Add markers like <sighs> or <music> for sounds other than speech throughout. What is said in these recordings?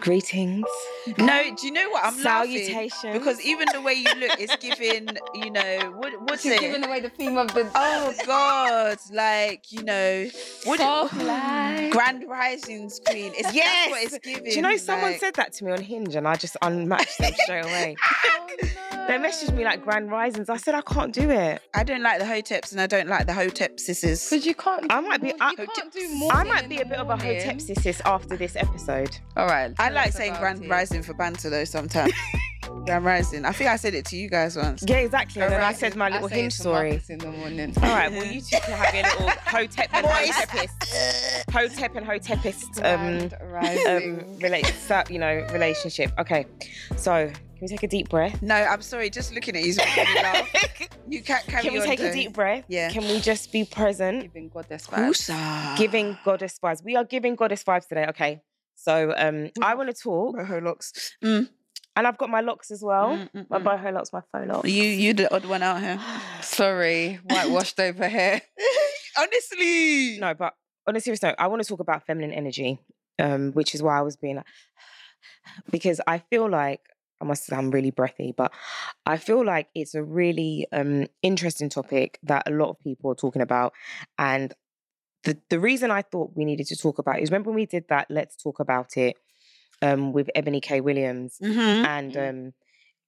Greetings. No, do you know what? I'm laughing Salutations. because even the way you look is giving, you know, what, what's She's it? giving away the theme of the Oh God! Like you know, what? Soft light. Grand Risings Queen. It's Yes! that's what it's giving. Do you know someone like- said that to me on Hinge and I just unmatched them straight away? <laughs> Oh, they messaged me like Grand Risings. I said I can't do it. I don't like the hoteps and I don't like the hotep sisters. Because you can't. I might be- more- I- you can't do more. I might be a bit of a hotep sis after this episode. All right. I tell like saying Grand it. Rising for banter though sometimes. <laughs> Grand Rising. I think I said it to you guys once. Yeah, exactly. And then I said my little say it Hinge to story. In the morning. All right, well, <laughs> you two can have your little hotep and Boys. hotepist, hotep and hotepist um, um, relate, so- you know, relationship. Okay, so can we take a deep breath? No, I'm sorry. Just looking at you is making me laugh. <laughs> You can't carry Can we on. take a deep breath? Yeah. Can we just be present? giving goddess vibes. Woosa. Giving goddess vibes. We are giving goddess vibes today. Okay. So um, I <laughs> want to talk, Boho locks. Mm, and I've got my locks as well. mm, mm, My mm. boho locks, my faux locks. You, you the odd one out here. Sorry, <laughs> whitewashed over here. <laughs> Honestly. No, but on a serious note, I want to talk about feminine energy, um, which is why I was being like, <sighs> because I feel like I must sound really breathy, but I feel like it's a really um, interesting topic that a lot of people are talking about, and the the reason I thought we needed to talk about it is remember when we did that let's talk about it um, with Ebony K Williams Mm-hmm. and um,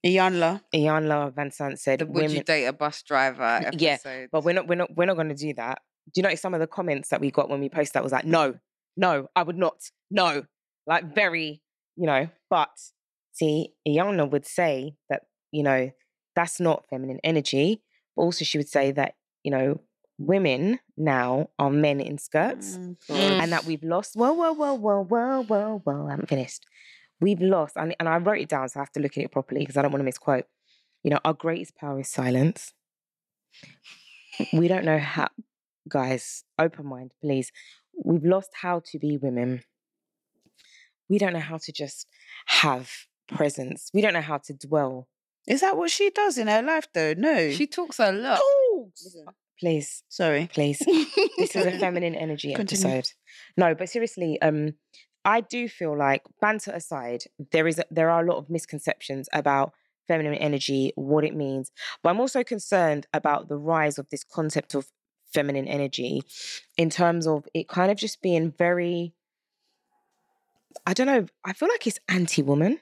Iyanla. Iyanla Vanzant said The would you date a bus driver episode? Yeah, but we're not we're not we're not going to do that. Do you know some of the comments that we got when we posted that was like, no, no, I would not, no, like very, you know. But see, Iyanla would say that you know that's not feminine energy, but also she would say that you know women now are men in skirts Mm. and that we've lost. Whoa, whoa, whoa, whoa, whoa, whoa, whoa. I haven't finished. We've lost, and, and I wrote it down, so I have to look at it properly because I don't want to misquote. You know, our greatest power is silence. We don't know how, guys, open mind, please. We've lost how to be women. We don't know how to just have presence. We don't know how to dwell. Is that what she does in her life though? No. She talks a lot. talks. Please, Sorry. please. <laughs> this is a <laughs> feminine energy Continue. episode. No, but seriously, um, I do feel like banter aside, there is a, there are a lot of misconceptions about feminine energy, what it means. But I'm also concerned about the rise of this concept of feminine energy in terms of it kind of just being very I don't know, I feel like it's anti-woman.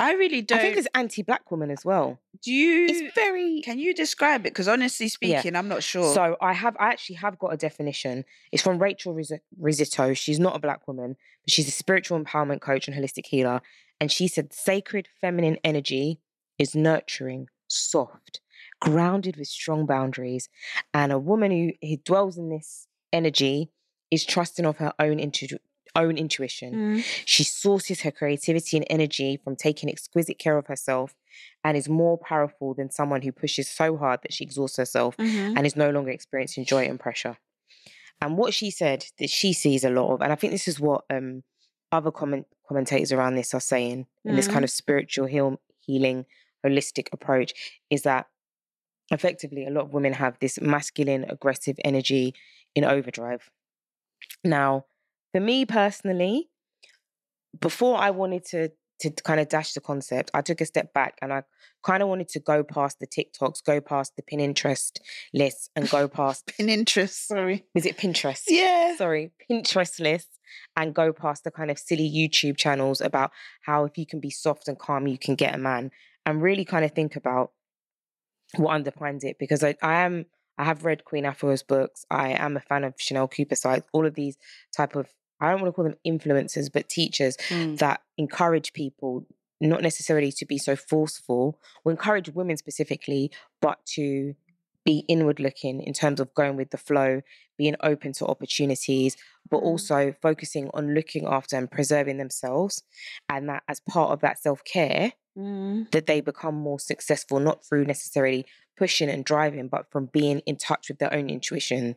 I really don't. I think it's anti-black woman as well. do you? It's very Can you describe it? Because honestly speaking, I'm not sure. So I have, I actually have got a definition. It's from Rachel Risito. She's not a black woman, but she's a spiritual empowerment coach and holistic healer. And she said, sacred feminine energy is nurturing, soft, grounded with strong boundaries. And a woman who, who dwells in this energy is trusting of her own intu- own intuition. Mm. She sources her creativity and energy from taking exquisite care of herself and is more powerful than someone who pushes so hard that she exhausts herself Mhm. and is no longer experiencing joy and pressure. And what she said that she sees a lot of, and I think this is what um, other comment commentators around this are saying in this kind of spiritual heal, healing, holistic approach, is that effectively a lot of women have this masculine, aggressive energy in overdrive. Now, for me personally, before I wanted to to kind of dash the concept, I took a step back and I kind of wanted to go past the TikToks, go past the Pinterest lists, and go past <laughs> Pinterest. Sorry. is it Pinterest? Yeah. Sorry, Pinterest lists, and go past the kind of silly YouTube channels about how if you can be soft and calm, you can get a man, and really kind of think about what underpins it because I, I am I have read Queen Afua's books. I am a fan of Chanel Cooper sites. All of these type of I don't want to call them influencers, but teachers Mm. that encourage people not necessarily to be so forceful or encourage women specifically, but to be inward looking in terms of going with the flow, being open to opportunities, but Mm. also focusing on looking after and preserving themselves. And that as part of that self care, Mm. that they become more successful, not through necessarily pushing and driving, but from being in touch with their own intuition.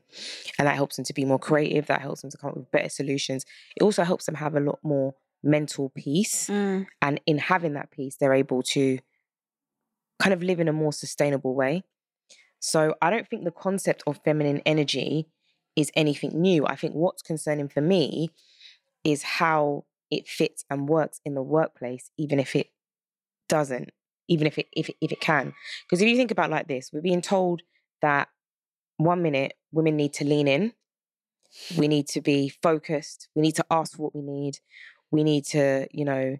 And that helps them to be more creative, that helps them to come up with better solutions. It also helps them have a lot more mental peace. Mm. And in having that peace, they're able to kind of live in a more sustainable way. So I don't think the concept of feminine energy is anything new. I think what's concerning for me is how it fits and works in the workplace, even if it doesn't, even if it if if it can. Because if you think about it like this, we're being told that one minute women need to lean in, we need to be focused, we need to ask for what we need, we need to, you know,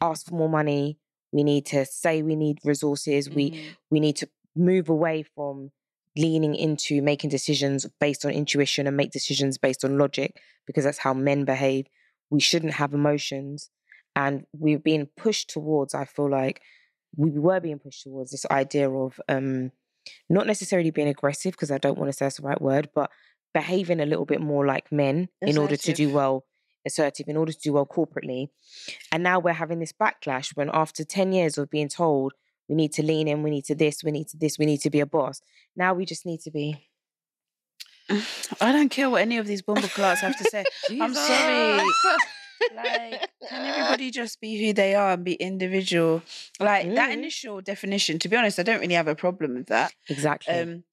ask for more money, we need to say we need resources, we Mhm. we need to move away from leaning into making decisions based on intuition and make decisions based on logic because that's how men behave. We shouldn't have emotions. And we've been pushed towards, I feel like we were being pushed towards this idea of um not necessarily being aggressive, because I don't want to say that's the right word, but behaving a little bit more like men in order to do well, assertive, in order to do well corporately. And now we're having this backlash when after 10 years of being told we need to lean in, we need to this, we need to this, we need to be a boss. Now we just need to be. <sighs> I don't care what any of these <laughs> clerks have to say. I'm sorry. Like can <laughs> everybody just be who they are and be individual like that Mm. initial definition to be honest i don't really have a problem with that Exactly. um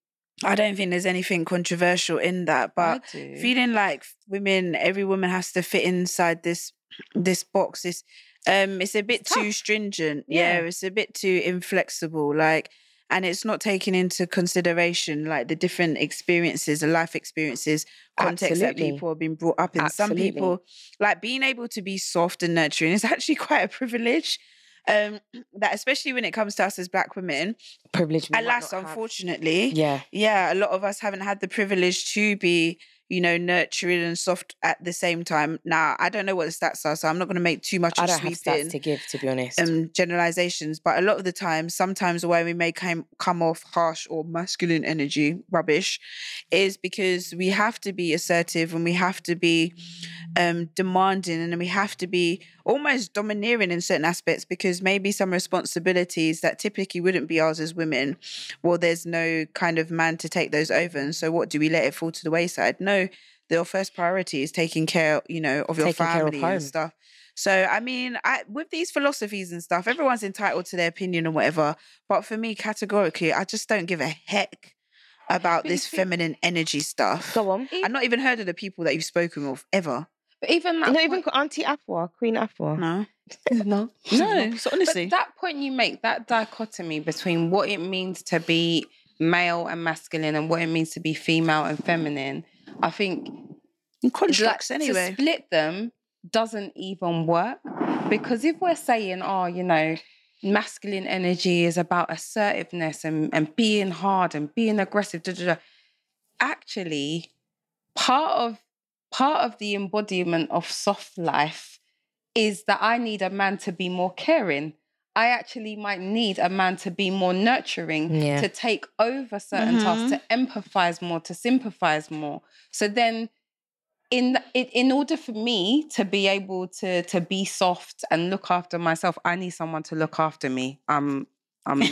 i don't think there's anything controversial in that but feeling like women every woman has to fit inside this this box this um it's a bit It's too stringent yeah. Yeah. it's a bit too inflexible like and it's not taking into consideration like the different experiences the life experiences context that people have been brought up in some people like being able to be soft and nurturing is <laughs> actually quite a privilege um that especially when it comes to us as black women Privilege. alas not have. unfortunately Yeah. yeah, a lot of us haven't had the privilege to be, you know, nurturing and soft at the same time. Now, I don't know what the stats are, so I'm not going to make too much I don't have stats to give, to be honest. um, generalizations, but a lot of the time, sometimes the way we may come, come off harsh or masculine energy rubbish is because we have to be assertive and we have to be um, demanding and we have to be almost domineering in certain aspects because maybe some responsibilities that typically wouldn't be ours as women, well, there's no kind of man to take those over. And so, what do we let it fall to the wayside? No, your first priority is taking care, you know, of your Taking care of family and stuff. So I mean, I with these philosophies and stuff, everyone's entitled to their opinion and whatever. But for me, categorically, I just don't give a heck about But this <laughs> feminine energy stuff. Go on. I've not even heard of the people that you've spoken of ever. But even that Not even Auntie Afua, Queen Afua. <laughs> <laughs> No, no, no. So honestly, But that point you make, that dichotomy between what it means to be male and masculine and what it means to be female and feminine, I think in constructs like, anyway. to split them doesn't even work because if we're saying, oh, you know, masculine energy is about assertiveness and, and being hard and being aggressive, da, da, da, actually, part of part of the embodiment of soft life is that I need a man to be more caring. I actually might need a man to be more nurturing, Yeah. to take over certain mm-hmm. tasks, to empathize more, to sympathize more. So then in in order for me to be able to to be soft and look after myself, I need someone to look after me. I'm I'm, I'm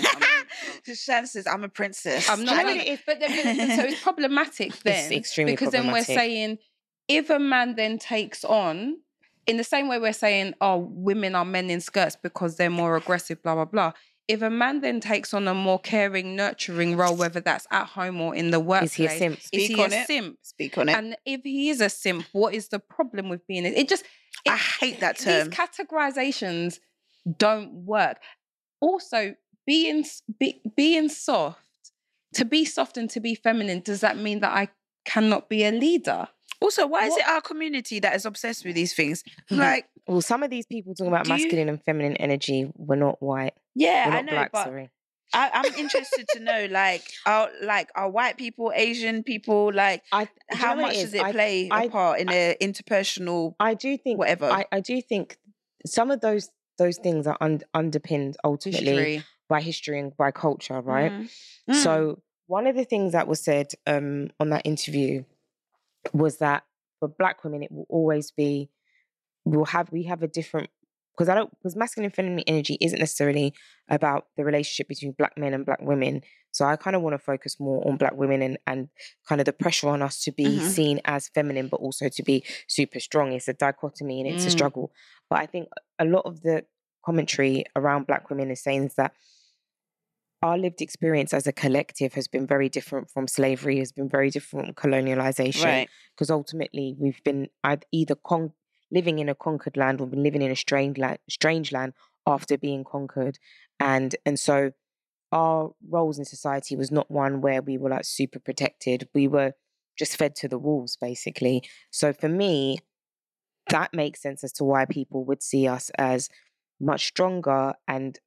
<laughs> Shan says, "I'm a princess." I'm not. you know doing what it. it is? But then, so it's <laughs> problematic then. extremely because then we're saying if a man then takes on, in the same way we're saying, oh, women are men in skirts because they're more aggressive, blah blah blah. If a man then takes on a more caring, nurturing role, whether that's at home or in the workplace, Is he a simp? is Speak he on a it. simp? Speak on it. And if he is a simp, what is the problem with being? It just I hate that term. these categorizations don't work. Also, being be, being soft, to be soft and to be feminine, does that mean that I cannot be a leader? Also, why is it our community that is obsessed with these things? Mhm. Like, Well, some of these people talking about Do you- masculine and feminine energy were not white. yeah, We're I know. Black, but... sorry. I, I'm interested to know, like, are like are white people, Asian people, like, I, how much it does it I, play I- a part in a interpersonal I do think whatever? I, I do think some of those those things are un, underpinned ultimately History. by history and by culture, right? Mm. Mm. So one of the things that was said um, on that interview was that for black women it will always be we'll have we have a different because I don't because masculine and feminine energy isn't necessarily about the relationship between black men and black women. So I kind of want to focus more on black women and and kind of the pressure on us to be Mhm. seen as feminine, but also to be super strong. It's a dichotomy and it's a Mm. struggle. But I think a lot of the commentary around black women is saying is that our lived experience as a collective has been very different from slavery, has been very different from colonialization right, because ultimately we've been either con- living in a conquered land or been living in a strange land, strange land after being conquered, and and so our roles in society was not one where we were like super protected. We were just fed to the wolves, basically. So for me, that makes sense as to why people would see us as much stronger and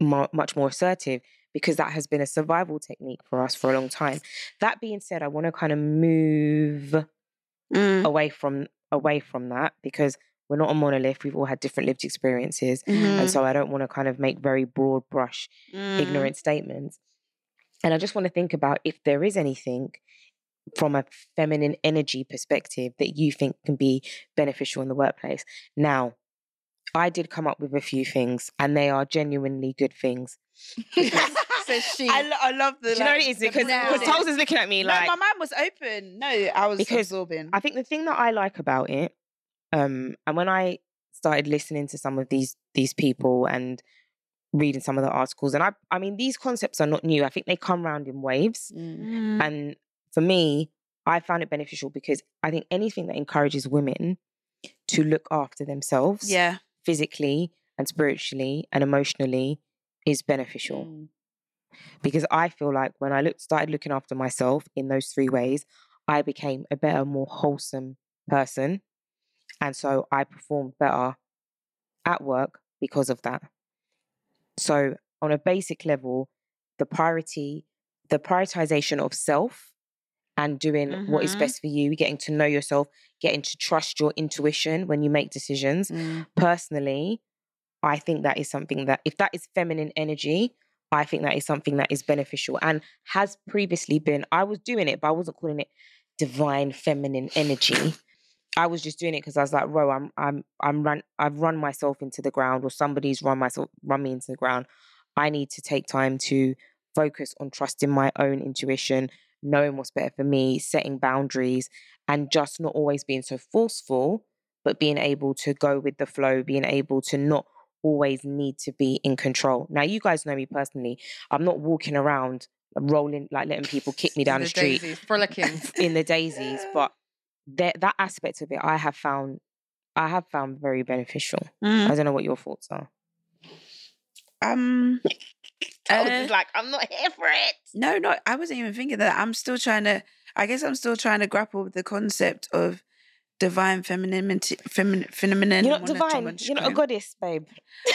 much more assertive because that has been a survival technique for us for a long time. That being said, I want to kind of move Mm. away from away from that because we're not a monolith. We've all had different lived experiences, Mhm. and so I don't want to kind of make very broad brush Mm. ignorant statements. And I just want to think about if there is anything from a feminine energy perspective that you think can be beneficial in the workplace. Now, I did come up with a few things, and they are genuinely good things. <laughs> Says she. I, lo- I love the. Do you know what it is? Because now. because broadening. Tols's looking at me No, like my mind was open. No, I was Because absorbing. I think the thing that I like about it, um, and when I started listening to some of these these people and reading some of the articles, and I I mean these concepts are not new. I think they come round in waves. Mm. And for me, I found it beneficial because I think anything that encourages women to look after themselves yeah. Physically and spiritually and emotionally is beneficial. Mm. Because I feel like when I looked started looking after myself in those three ways, I became a better, more wholesome person. And so I performed better at work because of that. So on a basic level, the priority, the prioritization of self and doing what is Mhm. best for you, getting to know yourself, getting to trust your intuition when you make decisions. Mm. Personally, I think that is something that if that is feminine energy, I think that is something that is beneficial and has previously been. I was doing it, but I wasn't calling it divine feminine energy. <laughs> I was just doing it because I was like, "Ro, I'm, I'm, I'm run. I've run myself into the ground, or somebody's run myself, run me into the ground. I need to take time to focus on trusting my own intuition, knowing what's better for me, setting boundaries, and just not always being so forceful, but being able to go with the flow, being able to not always need to be in control. Now, you guys know me personally. I'm not walking around rolling like letting people kick me <laughs> down the, street daisies, frolicking. <laughs> in the daisies, <laughs> but that that aspect of it, I have found, I have found very beneficial. Mm. I don't know what your thoughts are. Um. Uh, like, I'm not here for it. No, no, I wasn't even thinking that. I'm still trying to. I guess I'm still trying to grapple with the concept of divine femininity, femin, feminine. You're not divine. You're not a goddess, babe.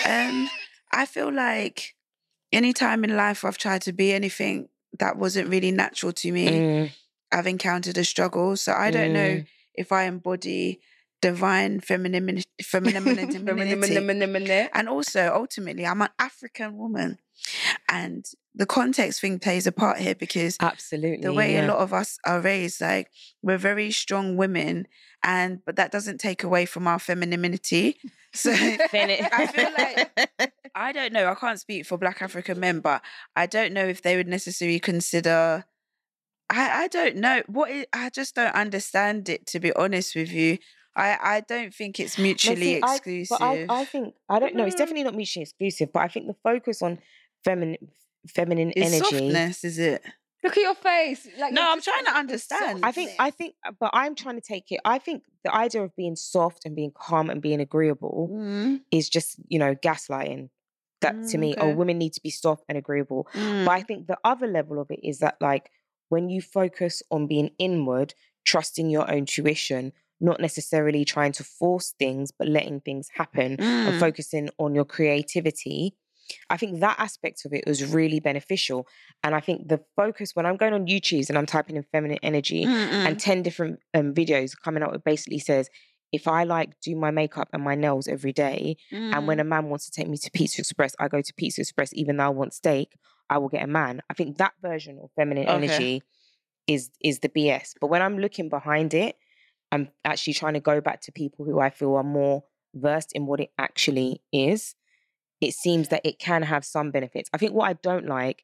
Um, I feel like any time in life I've tried to be anything that wasn't really natural to me, Mm, I've encountered a struggle. So I don't know mm. if I embody divine feminine <laughs> femininity. And also, ultimately, I'm an African woman. And the context thing plays a part here because Absolutely. the way yeah. a lot of us are raised, like we're very strong women, and but that doesn't take away from our femininity. <laughs> So <laughs> I feel like <laughs> I don't know. I can't speak for Black African men, but I don't know if they would necessarily consider. I I don't know what I just don't understand it. To be honest with you, I I don't think it's No, mutually see, I- exclusive. But I, I think I don't know. It's Mm. definitely not mutually exclusive. But I think the focus on feminine feminine it's energy. softness, is it? Look at your face. Like No, I'm trying to understand. I think I think, but I'm trying to take it. I think the idea of being soft and being calm and being agreeable Mm, is just you know gaslighting. That to Mm, me, oh, women need to be soft and agreeable. mm, But I think the other level of it is that like when you focus on being inward, trusting your own tuition, not necessarily trying to force things, but letting things happen and mm, focusing on your creativity. I think that aspect of it was really beneficial. And I think the focus when I'm going on YouTube and I'm typing in feminine energy mm, and 10 different um, videos coming up, it basically says, if I like do my makeup and my nails every day, and when mm, a man wants to take me to Pizza Express, I go to Pizza Express, even though I want steak, I will get a man. I think that version of feminine Okay. energy is is the BS. But when I'm looking behind it, I'm actually trying to go back to people who I feel are more versed in what it actually is. It seems that it can have some benefits. I think what I don't like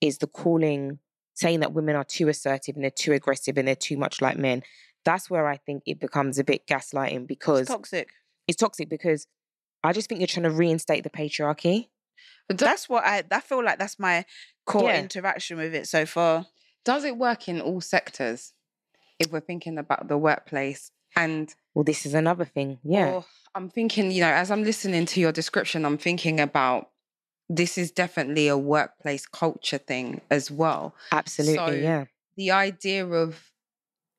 is the calling, saying that women are too assertive and they're too aggressive and they're too much like men. That's where I think it becomes a bit gaslighting because it's toxic. it's toxic because I just think you're trying to reinstate the patriarchy. But do- That's what I. I feel like that's my core Yeah. interaction with it so far. does it work in all sectors? If we're thinking about the workplace, And Well, this is another thing. Yeah. or I'm thinking, you know, as I'm listening to your description, I'm thinking about this is definitely a workplace culture thing as well. Absolutely. so- yeah. The idea of,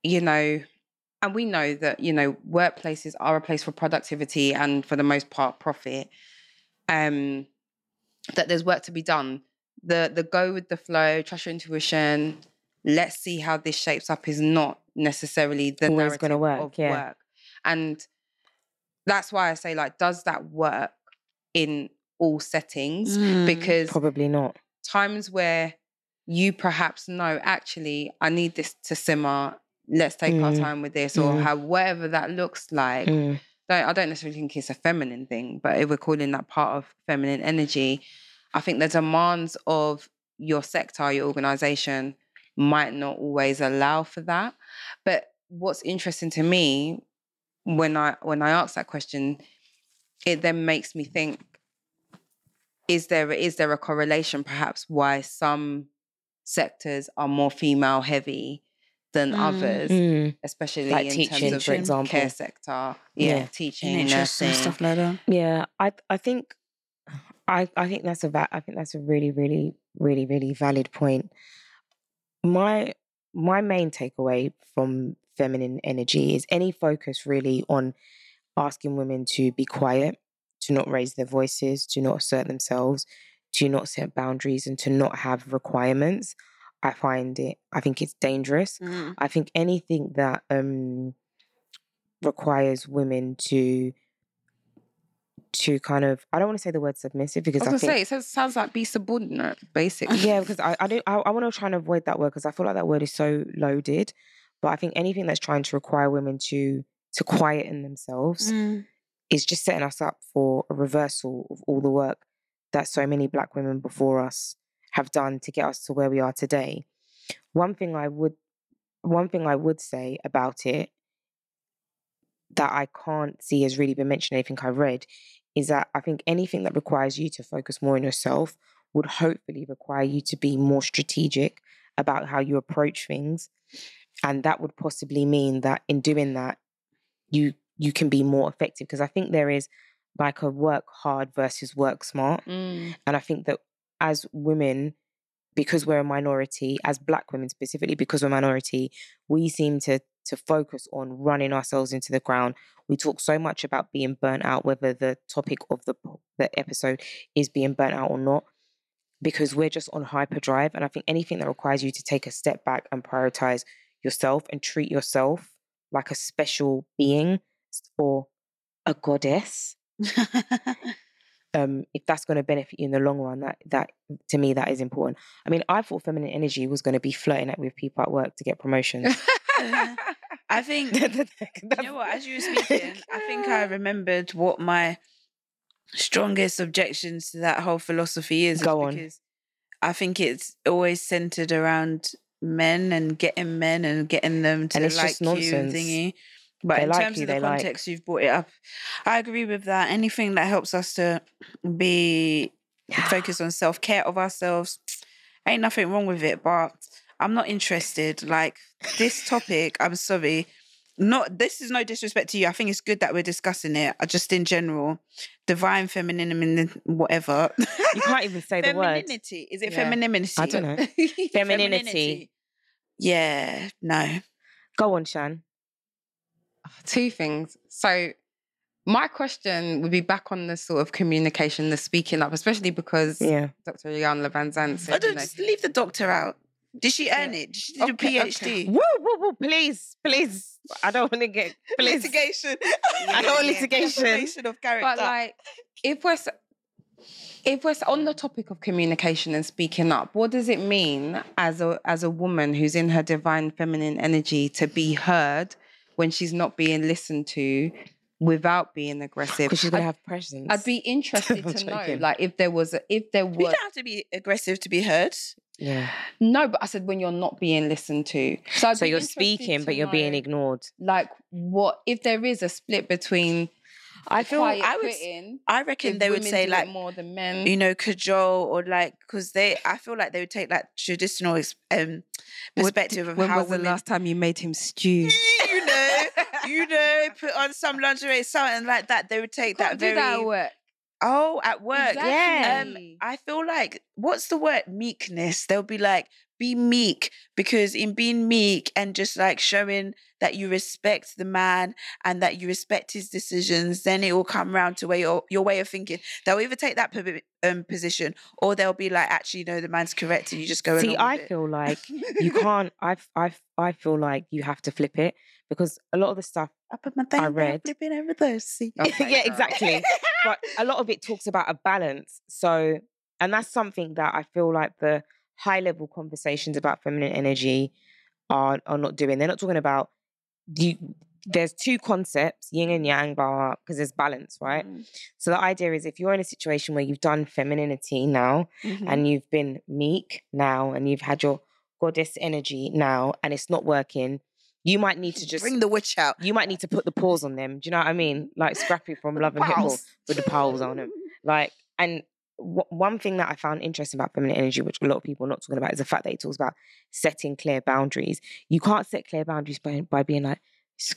you know, and we know that, you know, workplaces are a place for productivity and for the most part profit. Um, that there's work to be done. The the go with the flow, trust your intuition, let's see how this shapes up is not necessarily the Always gonna work, of yeah. work. And that's why I say like, does that work in all settings? Mm. Because Probably not. times where you perhaps know actually I need this to simmer. Let's take our Mm. time with this, or Mm. how whatever that looks like. Mm. Don't, I don't necessarily think it's a feminine thing, but if we're calling that part of feminine energy, I think the demands of your sector, your organization, might not always allow for that. But what's interesting to me when I when I ask that question, it then makes me think: Is there is there a correlation, perhaps, why some sectors are more female heavy than Mm. others, Mm. especially Like in teaching, terms for example. care sector, yeah, Yeah. teaching, NHS nursing, stuff like that. Yeah, I I think I I think that's a va- I think that's a really really really really valid point. My my main takeaway from feminine energy is any focus really on asking women to be quiet, to not raise their voices, to not assert themselves, to not set boundaries and to not have requirements. I find it I think it's dangerous. Mm. I think anything that um requires women to to kind of I don't want to say the word submissive because I I, think say it says, sounds like be subordinate, basically. yeah because I I don't I, I want to try and avoid that word because I feel like that word is so loaded. But I think anything that's trying to require women to to quieten themselves Mm. is just setting us up for a reversal of all the work that so many black women before us have done to get us to where we are today. One thing I would one thing I would say about it that I can't see has really been mentioned, anything I've read, is that I think anything that requires you to focus more on yourself would hopefully require you to be more strategic about how you approach things. And that would possibly mean that in doing that, you you can be more effective. Because I think there is like a work hard versus work smart. Mm. And I think that as women, because we're a minority, as black women specifically, because we're a minority, we seem to to focus on running ourselves into the ground. We talk so much about being burnt out, whether the topic of the the episode is being burnt out or not, because we're just on hyperdrive. And I think anything that requires you to take a step back and prioritize yourself and treat yourself like a special being or a goddess um, if that's going to benefit you in the long run, that that to me that is important. I mean, I thought feminine energy was going to be flirting it with people at work to get promotions. <laughs> <laughs> I think <laughs> you know what? As you were <laughs> speaking, I think I remembered what my strongest objections to that whole philosophy is. is Go on. Because I think it's always centered around men and getting men and getting them to like just you and nonsense. thingy. But They in like terms you, of the they like. context you've brought it up, I agree with that. Anything that helps us to be focused on <sighs> self care of ourselves, ain't nothing wrong with it. But I'm not interested. Like this topic, I'm sorry. Not this is no disrespect to you. I think it's good that we're discussing it. uh, Just in general, divine femininity, whatever. You can't even say the word. femininity. Is it Yeah. femininity? I don't know. <laughs> Femininity. Yeah. No. Go on, Shan. Two things. So my question would be back on the sort of communication, the speaking up, especially because Yeah. Dr. Iyanla Vanzant I said, you don't know, just leave the doctor out. Did she earn it? Did she do Okay, a okay. PhD? Woo, woo, woo! Please, please. I don't want to get <laughs> please. Litigation. I don't <laughs> want litigation. Defamation of character. but like if we're s- if we're on the topic of communication and speaking up, what does it mean as a as a woman who's in her divine feminine energy to be heard when she's not being listened to without being aggressive? Because she's gonna I'd, have presence. I'd be interested <laughs> I'm to know, like, if there was, a, if there we was, don't have to be aggressive to be heard. Yeah. no, but I said when you're not being listened to. So, I'd So you're speaking, but you're being ignored. Like, what if there is a split between I feel I would quitting? I reckon they would say like more than men. you know cajole or like because they I feel like they would take like traditional um What- perspective of when how was women the last time you made him stew? you know you know, put on some lingerie, something like that. They would take Can't that do very. that. Oh, at work. yeah. Um, I feel like what's the word meekness? They'll be like, be meek because in being meek and just like showing that you respect the man and that you respect his decisions, then it will come round to where your your way of thinking. They'll either take that um, position or they'll be like, actually, no, the man's correct, and you just go. See, I with it. feel like you <laughs> can't. I I I feel like you have to flip it because a lot of the stuff. I put my thing down, read- flipping over those. See, yeah, exactly. But a lot of it talks about a balance. So, and that's something that I feel like the high level conversations about feminine energy are are not doing. They're not talking about you. There's two concepts, yin and yang, because there's balance, right? Mm, So the idea is if you're in a situation where you've done femininity now mhm. and you've been meek now and you've had your goddess energy now and it's not working, you might need to just bring the witch out. you might need to put the pause on them. Do you know what I mean? Like Scrappy from Love and Hip Hop with the pause on them. Like, and w- one thing that I found interesting about feminine energy, which a lot of people are not talking about, is the fact that it talks about setting clear boundaries. You can't set clear boundaries by, by being like,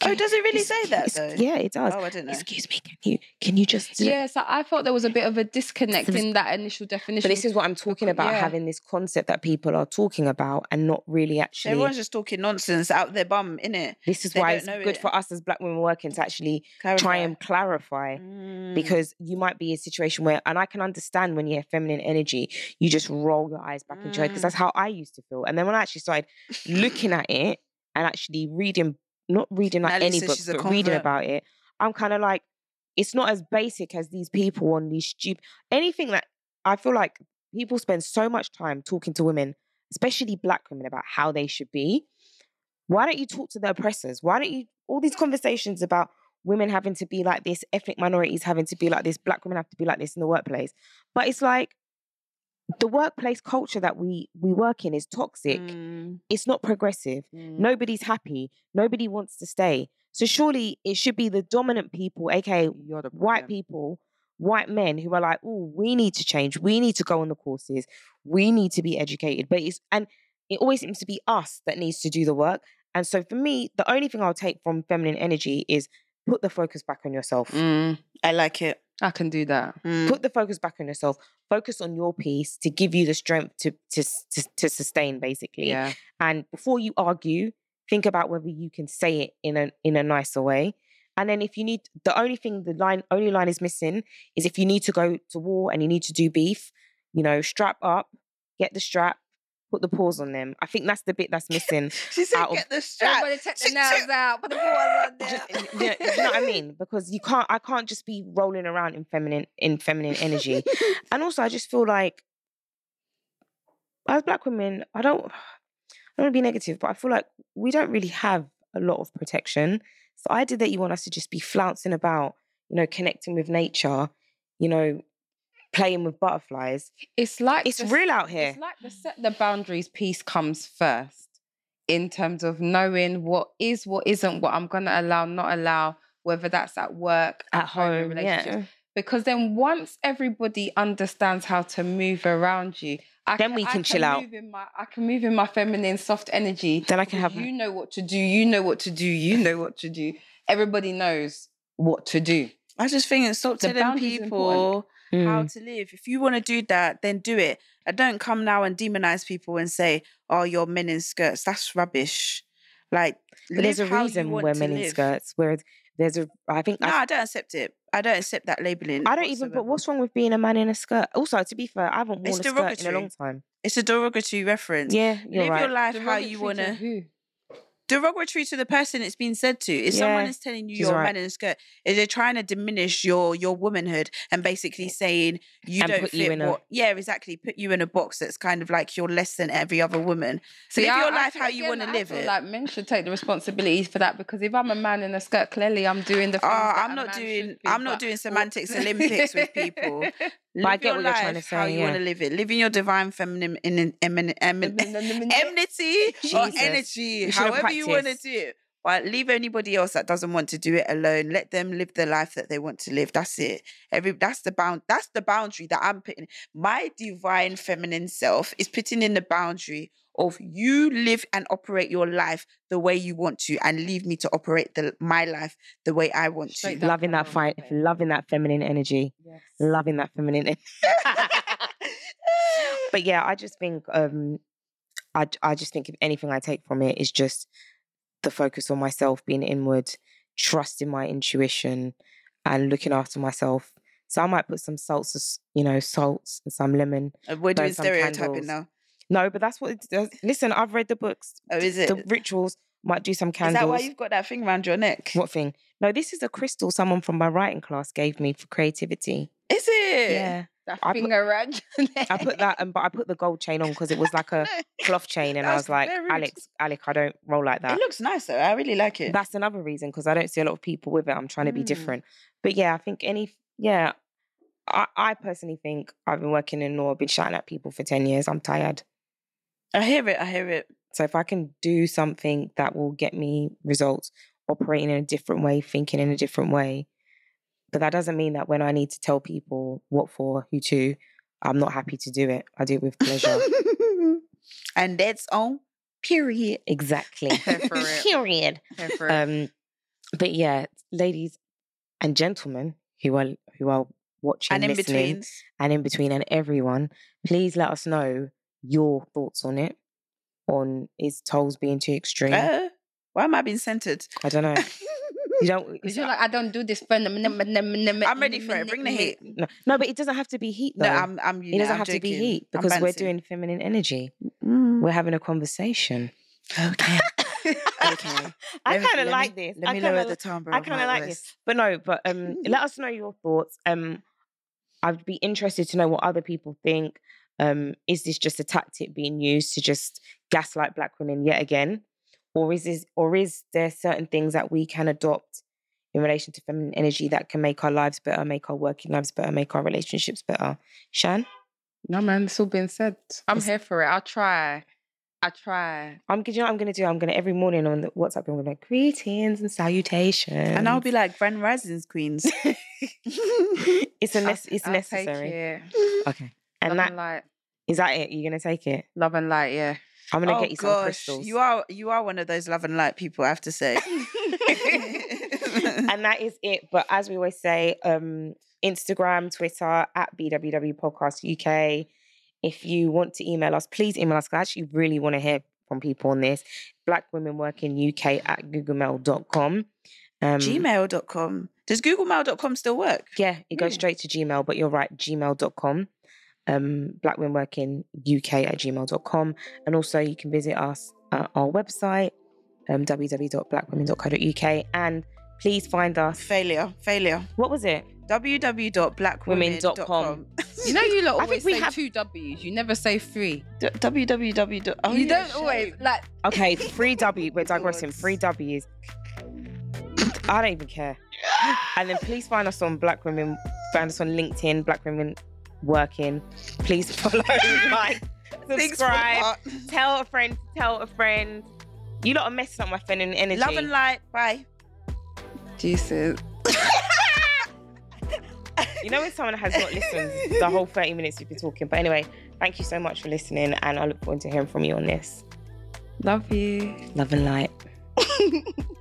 Oh, does it really say that though? Yeah, it does. Oh, I didn't know. Excuse me, can you can you just? Yeah, so I thought there was a bit of a disconnect in that initial definition. But this is what I'm talking about: yeah. having this concept that people are talking about and not really actually. Everyone's just talking nonsense out their bum, innit? this is they why don't it's good it. for us as Black women working to actually try and clarify. Mm. because you might be in a situation where, and I can understand when you have feminine energy, you just roll your eyes back into it because Mm. that's how I used to feel. And then when I actually started looking at it and actually reading, not reading like Natalie any books, but reading about it, I'm kind of like, it's not as basic as these people on these stupid anything that I feel like people spend so much time talking to women, especially black women, about how they should be. Why don't you talk to the oppressors? Why don't you all these conversations about women having to be like this, ethnic minorities having to be like this, black women have to be like this in the workplace? But it's like the workplace culture that we we work in is toxic. Mm, It's not progressive. mm. Nobody's happy. Nobody wants to stay. So surely it should be the dominant people, aka You're the white people, white men who are like, oh, we need to change. We need to go on the courses. We need to be educated. But it's and it always seems to be us that needs to do the work. And so for me, the only thing I'll take from feminine energy is put the focus back on yourself. Mm, I like it. I can do that. Mm. Put the focus back on yourself. Focus on your piece to give you the strength to to to, to sustain, basically. Yeah. And before you argue, think about whether you can say it in a in a nicer way. And then if you need the only thing the line only line is missing is if you need to go to war and you need to do beef, you know, strap up, get the strap, put the pause on them. I think that's the bit that's missing. <laughs> She said, out of- "Get the strap." Everybody take the Chip, nails out, put the balls on <laughs> there. Just, you, know, you know what I mean? <laughs> Because you can't I can't just be rolling around in feminine in feminine energy. And also I just feel like as black women, I don't <sighs> I don't want to be negative, but I feel like we don't really have a lot of protection. So I did that you want us to just be flouncing about, you know, connecting with nature, you know, playing with butterflies. It's like It's the real out here. It's like the set the boundaries piece comes first in terms of knowing what is, what isn't, what I'm gonna allow, not allow, whether that's at work, At in home, relationships. yeah. Because then once everybody understands how to move around you, I Then we I can chill out. In my, I can move in my feminine, soft energy. Then I can have You know what to do. You know what to do. You know what to do. Everybody knows what to do. I was just think stop The telling boundaries people how Mm. to live. If you want to do that, then do it. I don't come now and demonize people and say, "Oh, you're men in skirts." That's rubbish. Like, there's a how you reason we're men in skirts. Where there's a I think No, I, I don't accept it. I don't accept that labeling. I don't even but what's wrong with being a man in a skirt? Also, to be fair, I haven't worn It's a skirt in a derogatory. long time. It's a derogatory reference. Yeah, you're live right. your life how Derogatory you to want to. who? Derogatory to the person it's been said to. If someone is telling you you're a man in a skirt, is they're trying to diminish your your womanhood and basically saying you And don't put you fit in a- yeah, exactly. Put you in a box that's kind of like you're less than every other woman. So live I- your I life feel- how you want to live it. Like men should take the responsibility for that because if I'm a man in a skirt, clearly I'm doing the. Oh, I'm not doing be, I'm not doing semantics Olympics with people. <laughs> But I get what you're trying to life how say, you want to live it. Living your divine feminine in an emin, emin, enmity or Jesus. energy, We should've however you want to do it. But leave anybody else that doesn't want to do it alone. Let them live the life that they want to live. That's it. Every that's the bound. That's the boundary that I'm putting. My divine feminine self is putting in the boundary of you live and operate your life the way you want to and leave me to operate the my life the way I want Straight to. down loving that the fight, road. loving that feminine energy, Yes. loving that feminine. en- <laughs> but yeah, I just think, um, I I just think if anything I take from it is just the focus on myself, being inward, trusting my intuition, and looking after myself. So I might put some salts, you know, salts and some lemon. We're doing stereotyping candles. now. No, but that's what it does. Listen, I've read the books. Oh, is it? The rituals might do some candles. Is that why you've got that thing around your neck? What thing? No, this is a crystal someone from my writing class gave me for creativity. Is it? Yeah. That I put- around your neck. I put that, um, but I put the gold chain on because it was like a <laughs> cloth chain, and I was like, very rude. Alex, Alec, I don't roll like that. It looks nice though. I really like it. That's another reason because I don't see a lot of people with it. I'm trying to be Mm. different, but yeah, I think any, yeah, I, I personally think I've been working in law, I've been shouting at people for ten years. I'm tired, I hear it. I hear it. so if I can do something that will get me results, operating in a different way, thinking in a different way, but that doesn't mean that when I need to tell people what for, who to, I'm not happy to do it. I do it with pleasure. <laughs> and that's on period. exactly. Here for <laughs> it. Period. Here for it. Um, but yeah, ladies and gentlemen who are who are watching, And in between. and in between, and everyone, please let us know your thoughts on it. On is Tols being too extreme? Uh, why am I being centered? I don't know. <laughs> You don't. Because you're like, I don't do this for I'm I'm ready for it. Bring the heat. no, no, but it doesn't have to be heat though. No, I'm. I'm. it doesn't have to be heat because we're doing feminine energy. We're having a conversation. Okay. <laughs> okay. I kind of like me, this. Let I me kinda lower li- the timbre. I kind of like voice. this, but no. But um, let us know your thoughts. Um, I'd be interested to know what other people think. Um, is this just a tactic being used to just gaslight black women yet again, or is this, or is there certain things that we can adopt in relation to feminine energy that can make our lives better, make our working lives better, make our relationships better? Shan, No, man, it's all been said. I'm It's- here for it. I'll try. I try. I'm. You know what I'm gonna do? I'm gonna every morning on the WhatsApp. I'm gonna be like greetings and salutations, And I'll be like Grand Risings Queens. <laughs> <laughs> it's a I'll- it's I'll necessary. Take it. <laughs> Okay. And Love that and light. is that it? You're gonna take it? Love and light, yeah. I'm gonna oh get you some gosh, crystals. you are you are one of those love and light people. I have to say. <laughs> and that is it. But as we always say, um, Instagram, Twitter at BWW Podcast UK. If you want to email us, please email us. I actually really want to hear from people on this. Black Women Working UK at googlemail.com. Um, Gmail.com. Does googlemail.com still work? Yeah, it goes straight to Gmail, but you're right, gmail.com. Um, Black Women Working UK at gmail.com. And also you can visit us at our website, um, www.blackwomen.co.uk. And please find us. Failure. Failure. What was it? www.blackwomen.com. You know, you lot <laughs> I think we say have- two W's. You never say three. D- www. Oh, you yeah, don't always like. <laughs> Okay, <laughs> three W. We're digressing. three W's. I don't even care. And then please find us on Black Women. Find us on LinkedIn, Black Women Working. Please <laughs> follow, <laughs> like, Thanks for subscribe. Tell a friend. Tell a friend. You lot are messing up my feminine energy. Love and light. Bye. Jesus. You know when someone has not listened the whole 30 minutes we've been talking. But anyway, thank you so much for listening, and I look forward to hearing from you on this. Love you. Love and light. <laughs>